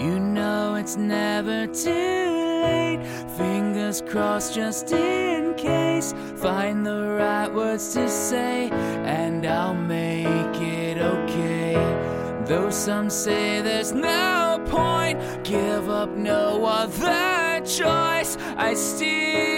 You know it's never too late. Fingers crossed just in case. Find the right words to say, and I'll make it okay. Though some say there's no point, give up no other choice. I still.